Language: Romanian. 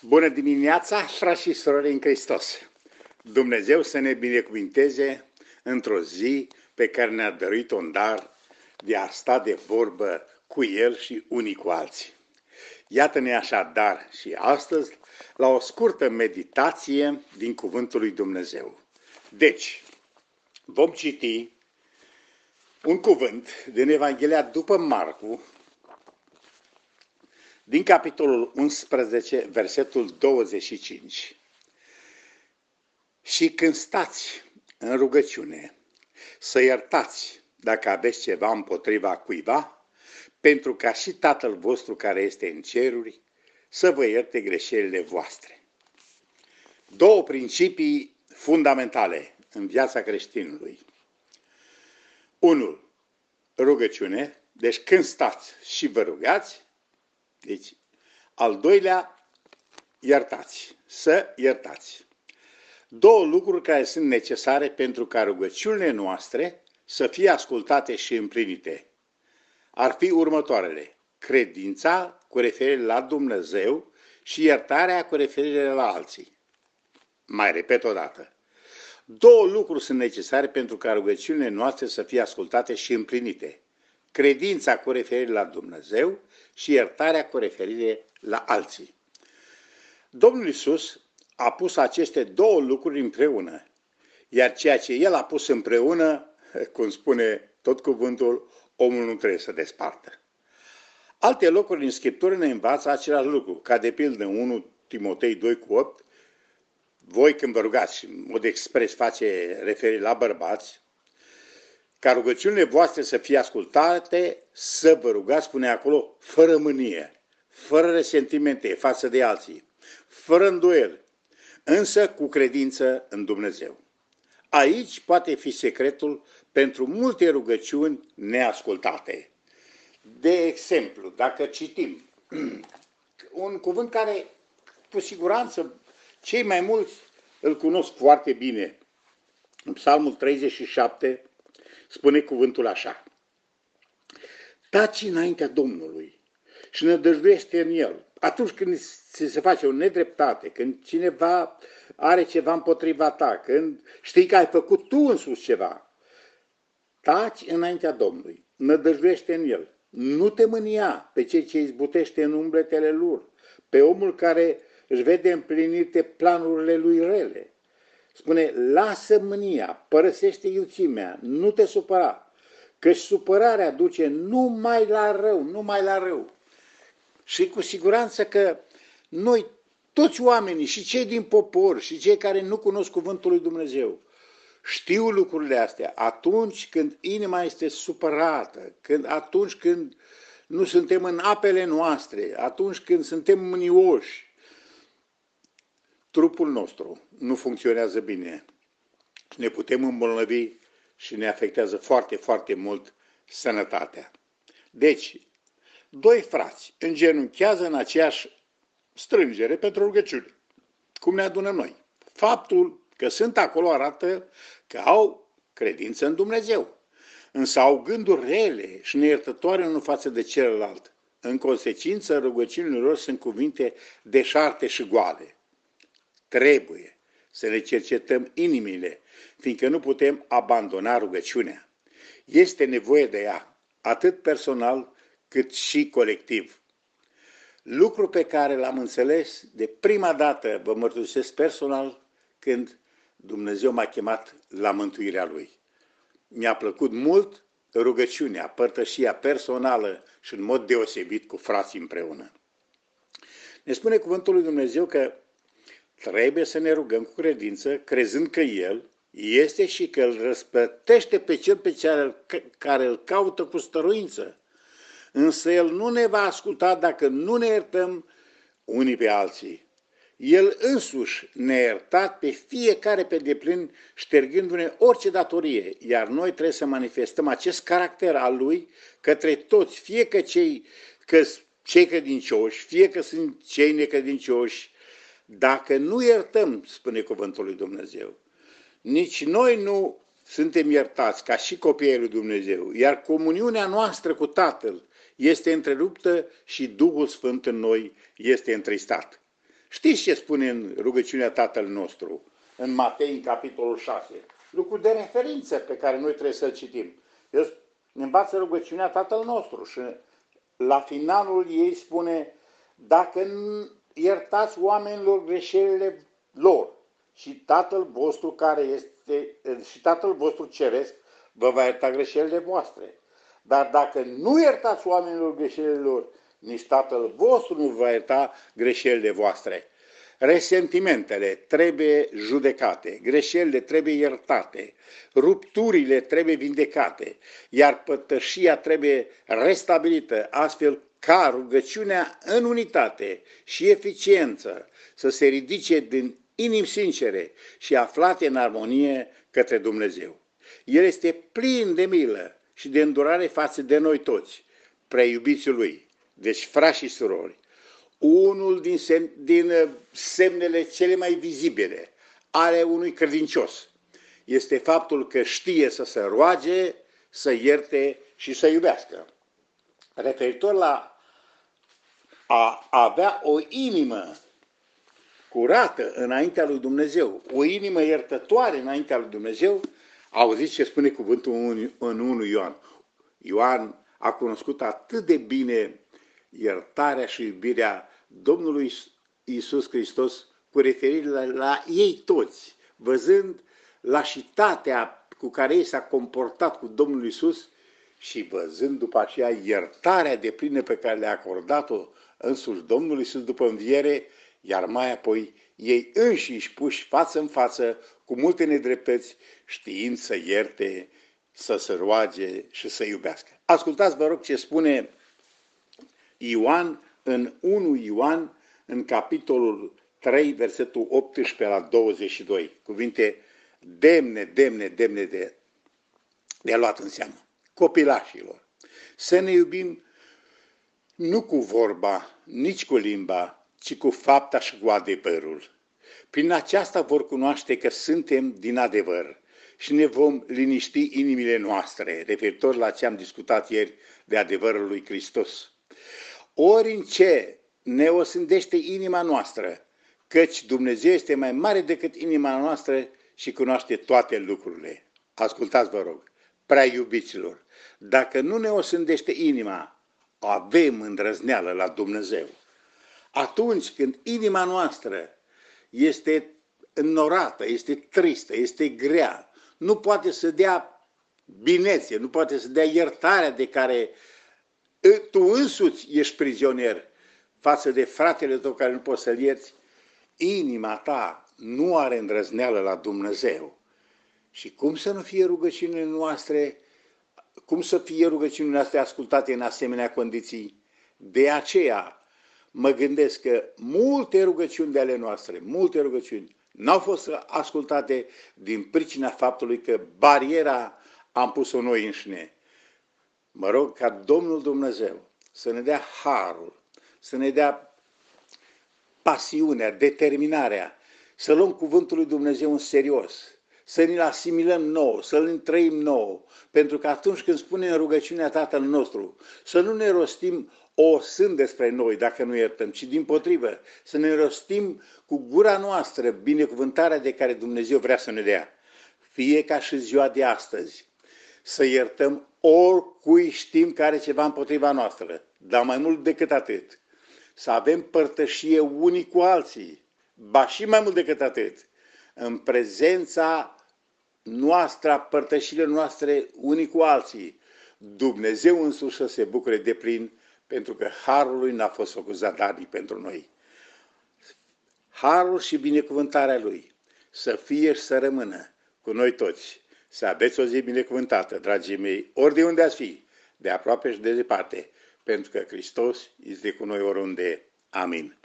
Bună dimineața, frați și surori în Hristos! Dumnezeu să ne binecuvinteze într-o zi pe care ne-a dăruit un dar de a sta de vorbă cu El și unii cu alții. Iată-ne așadar și astăzi la o scurtă meditație din Cuvântul lui Dumnezeu. Deci, vom citi un cuvânt din Evanghelia după Marcu, din capitolul 11, versetul 25. Și când stați în rugăciune, să iertați dacă aveți ceva împotriva cuiva, pentru ca și Tatăl vostru care este în ceruri să vă ierte greșelile voastre. Două principii fundamentale în viața creștinului. Unul, rugăciune, deci când stați și vă rugați, deci, al doilea, iertați, să iertați. Două lucruri care sunt necesare pentru ca rugăciunile noastre să fie ascultate și împlinite. Ar fi următoarele. Credința cu referire la Dumnezeu și iertarea cu referire la alții. Mai repet o dată. Două lucruri sunt necesare pentru ca rugăciunile noastre să fie ascultate și împlinite. Credința cu referire la Dumnezeu și iertarea cu referire la alții. Domnul Isus a pus aceste două lucruri împreună, iar ceea ce El a pus împreună, cum spune tot cuvântul, omul nu trebuie să despartă. Alte locuri din Scriptură ne învață același lucru, ca de pildă în 1 Timotei 2 cu 8, voi când vă rugați, în mod expres face referire la bărbați, ca rugăciunile voastre să fie ascultate, să vă rugați, spune acolo, fără mânie, fără resentimente față de alții, fără îndoiel, însă cu credință în Dumnezeu. Aici poate fi secretul pentru multe rugăciuni neascultate. De exemplu, dacă citim un cuvânt care, cu siguranță, cei mai mulți îl cunosc foarte bine, în Psalmul 37, spune cuvântul așa. Taci înaintea Domnului și ne dăjduiește în El. Atunci când se face o nedreptate, când cineva are ceva împotriva ta, când știi că ai făcut tu însuși ceva, taci înaintea Domnului, nădăjduiește în El. Nu te mânia pe cei ce izbutește în umbletele lor, pe omul care își vede împlinite planurile lui rele. Spune, lasă mânia, părăsește iuțimea, nu te supăra, că supărarea duce numai la rău, numai la rău. Și cu siguranță că noi, toți oamenii, și cei din popor, și cei care nu cunosc cuvântul lui Dumnezeu, știu lucrurile astea atunci când inima este supărată, când, atunci când nu suntem în apele noastre, atunci când suntem mânioși, trupul nostru nu funcționează bine. Ne putem îmbolnăvi și ne afectează foarte, foarte mult sănătatea. Deci, doi frați îngenunchează în aceeași strângere pentru rugăciune, cum ne adunăm noi. Faptul că sunt acolo arată că au credință în Dumnezeu, însă au gânduri rele și neiertătoare în față de celălalt. În consecință, rugăciunile lor sunt cuvinte deșarte și goale. Trebuie să ne cercetăm inimile, fiindcă nu putem abandona rugăciunea. Este nevoie de ea, atât personal cât și colectiv. Lucru pe care l-am înțeles de prima dată, vă mărturisesc personal, când Dumnezeu m-a chemat la mântuirea Lui. Mi-a plăcut mult rugăciunea, părtășia personală și în mod deosebit cu frații împreună. Ne spune cuvântul lui Dumnezeu că trebuie să ne rugăm cu credință, crezând că El este și că îl răspătește pe cel pe care îl caută cu stăruință. Însă El nu ne va asculta dacă nu ne iertăm unii pe alții. El însuși ne-a iertat pe fiecare pe deplin, ștergându-ne orice datorie, iar noi trebuie să manifestăm acest caracter al Lui către toți, fie că cei, că cei credincioși, fie că sunt cei necredincioși, dacă nu iertăm, spune cuvântul lui Dumnezeu, nici noi nu suntem iertați ca și copiii lui Dumnezeu, iar comuniunea noastră cu Tatăl este întreruptă și Duhul Sfânt în noi este întristat. Știți ce spune în rugăciunea Tatăl nostru, în Matei, în capitolul 6? Lucru de referință pe care noi trebuie să-l citim. El ne învață rugăciunea Tatăl nostru și la finalul ei spune, dacă iertați oamenilor greșelile lor și Tatăl vostru care este, și Tatăl vostru ceresc vă va ierta greșelile voastre. Dar dacă nu iertați oamenilor greșelile lor, nici Tatăl vostru nu va ierta greșelile voastre. Resentimentele trebuie judecate, greșelile trebuie iertate, rupturile trebuie vindecate, iar pătășia trebuie restabilită, astfel ca rugăciunea în unitate și eficiență să se ridice din inimi sincere și aflate în armonie către Dumnezeu. El este plin de milă și de îndurare față de noi toți, preiubiții Lui. Deci, frați și surori, unul din, sem- din uh, semnele cele mai vizibile ale unui credincios este faptul că știe să se roage, să ierte și să iubească. Referitor la a avea o inimă curată înaintea lui Dumnezeu, o inimă iertătoare înaintea lui Dumnezeu, auziți ce spune cuvântul în 1 Ioan. Ioan a cunoscut atât de bine iertarea și iubirea Domnului Isus Hristos cu referire la, la ei toți, văzând lașitatea cu care ei s-a comportat cu Domnul Isus și văzând după aceea iertarea de plină pe care le-a acordat-o însuși Domnul Isus după înviere, iar mai apoi ei înșiși puși față în față cu multe nedreptăți, știind să ierte, să se roage și să iubească. Ascultați, vă rog, ce spune Ioan în 1 Ioan, în capitolul 3, versetul 18 la 22. Cuvinte demne, demne, demne de, de luat în seamă. Copilașilor, să ne iubim nu cu vorba, nici cu limba, ci cu fapta și cu adevărul. Prin aceasta vor cunoaște că suntem din adevăr și ne vom liniști inimile noastre, referitor la ce am discutat ieri de adevărul lui Hristos. Ori în ce ne osândește inima noastră, căci Dumnezeu este mai mare decât inima noastră și cunoaște toate lucrurile. Ascultați, vă rog, prea iubiților, dacă nu ne osândește inima, avem îndrăzneală la Dumnezeu. Atunci când inima noastră este înnorată, este tristă, este grea, nu poate să dea binețe, nu poate să dea iertarea de care tu însuți ești prizonier față de fratele tău care nu poți să-l ierți, inima ta nu are îndrăzneală la Dumnezeu. Și cum să nu fie rugăciunile noastre, cum să fie rugăciunile noastre ascultate în asemenea condiții? De aceea mă gândesc că multe rugăciuni de ale noastre, multe rugăciuni, n-au fost ascultate din pricina faptului că bariera am pus-o noi înșine. Mă rog ca Domnul Dumnezeu să ne dea harul, să ne dea pasiunea, determinarea, să luăm cuvântul lui Dumnezeu în serios, să ne-l asimilăm nou, să-l întrăim nou, pentru că atunci când spunem rugăciunea Tatăl nostru, să nu ne rostim o sân despre noi dacă nu iertăm, ci din potrivă, să ne rostim cu gura noastră binecuvântarea de care Dumnezeu vrea să ne dea. Fie ca și ziua de astăzi, să iertăm oricui știm care are ceva împotriva noastră, dar mai mult decât atât, să avem părtășie unii cu alții, ba și mai mult decât atât, în prezența noastră, părtășile noastre unii cu alții, Dumnezeu însuși să se bucure de plin, pentru că harul lui n-a fost făcut zadarnic pentru noi. Harul și binecuvântarea lui să fie și să rămână cu noi toți să aveți o zi binecuvântată, dragii mei, ori de unde ați fi, de aproape și de departe, pentru că Hristos este cu noi oriunde. Amin.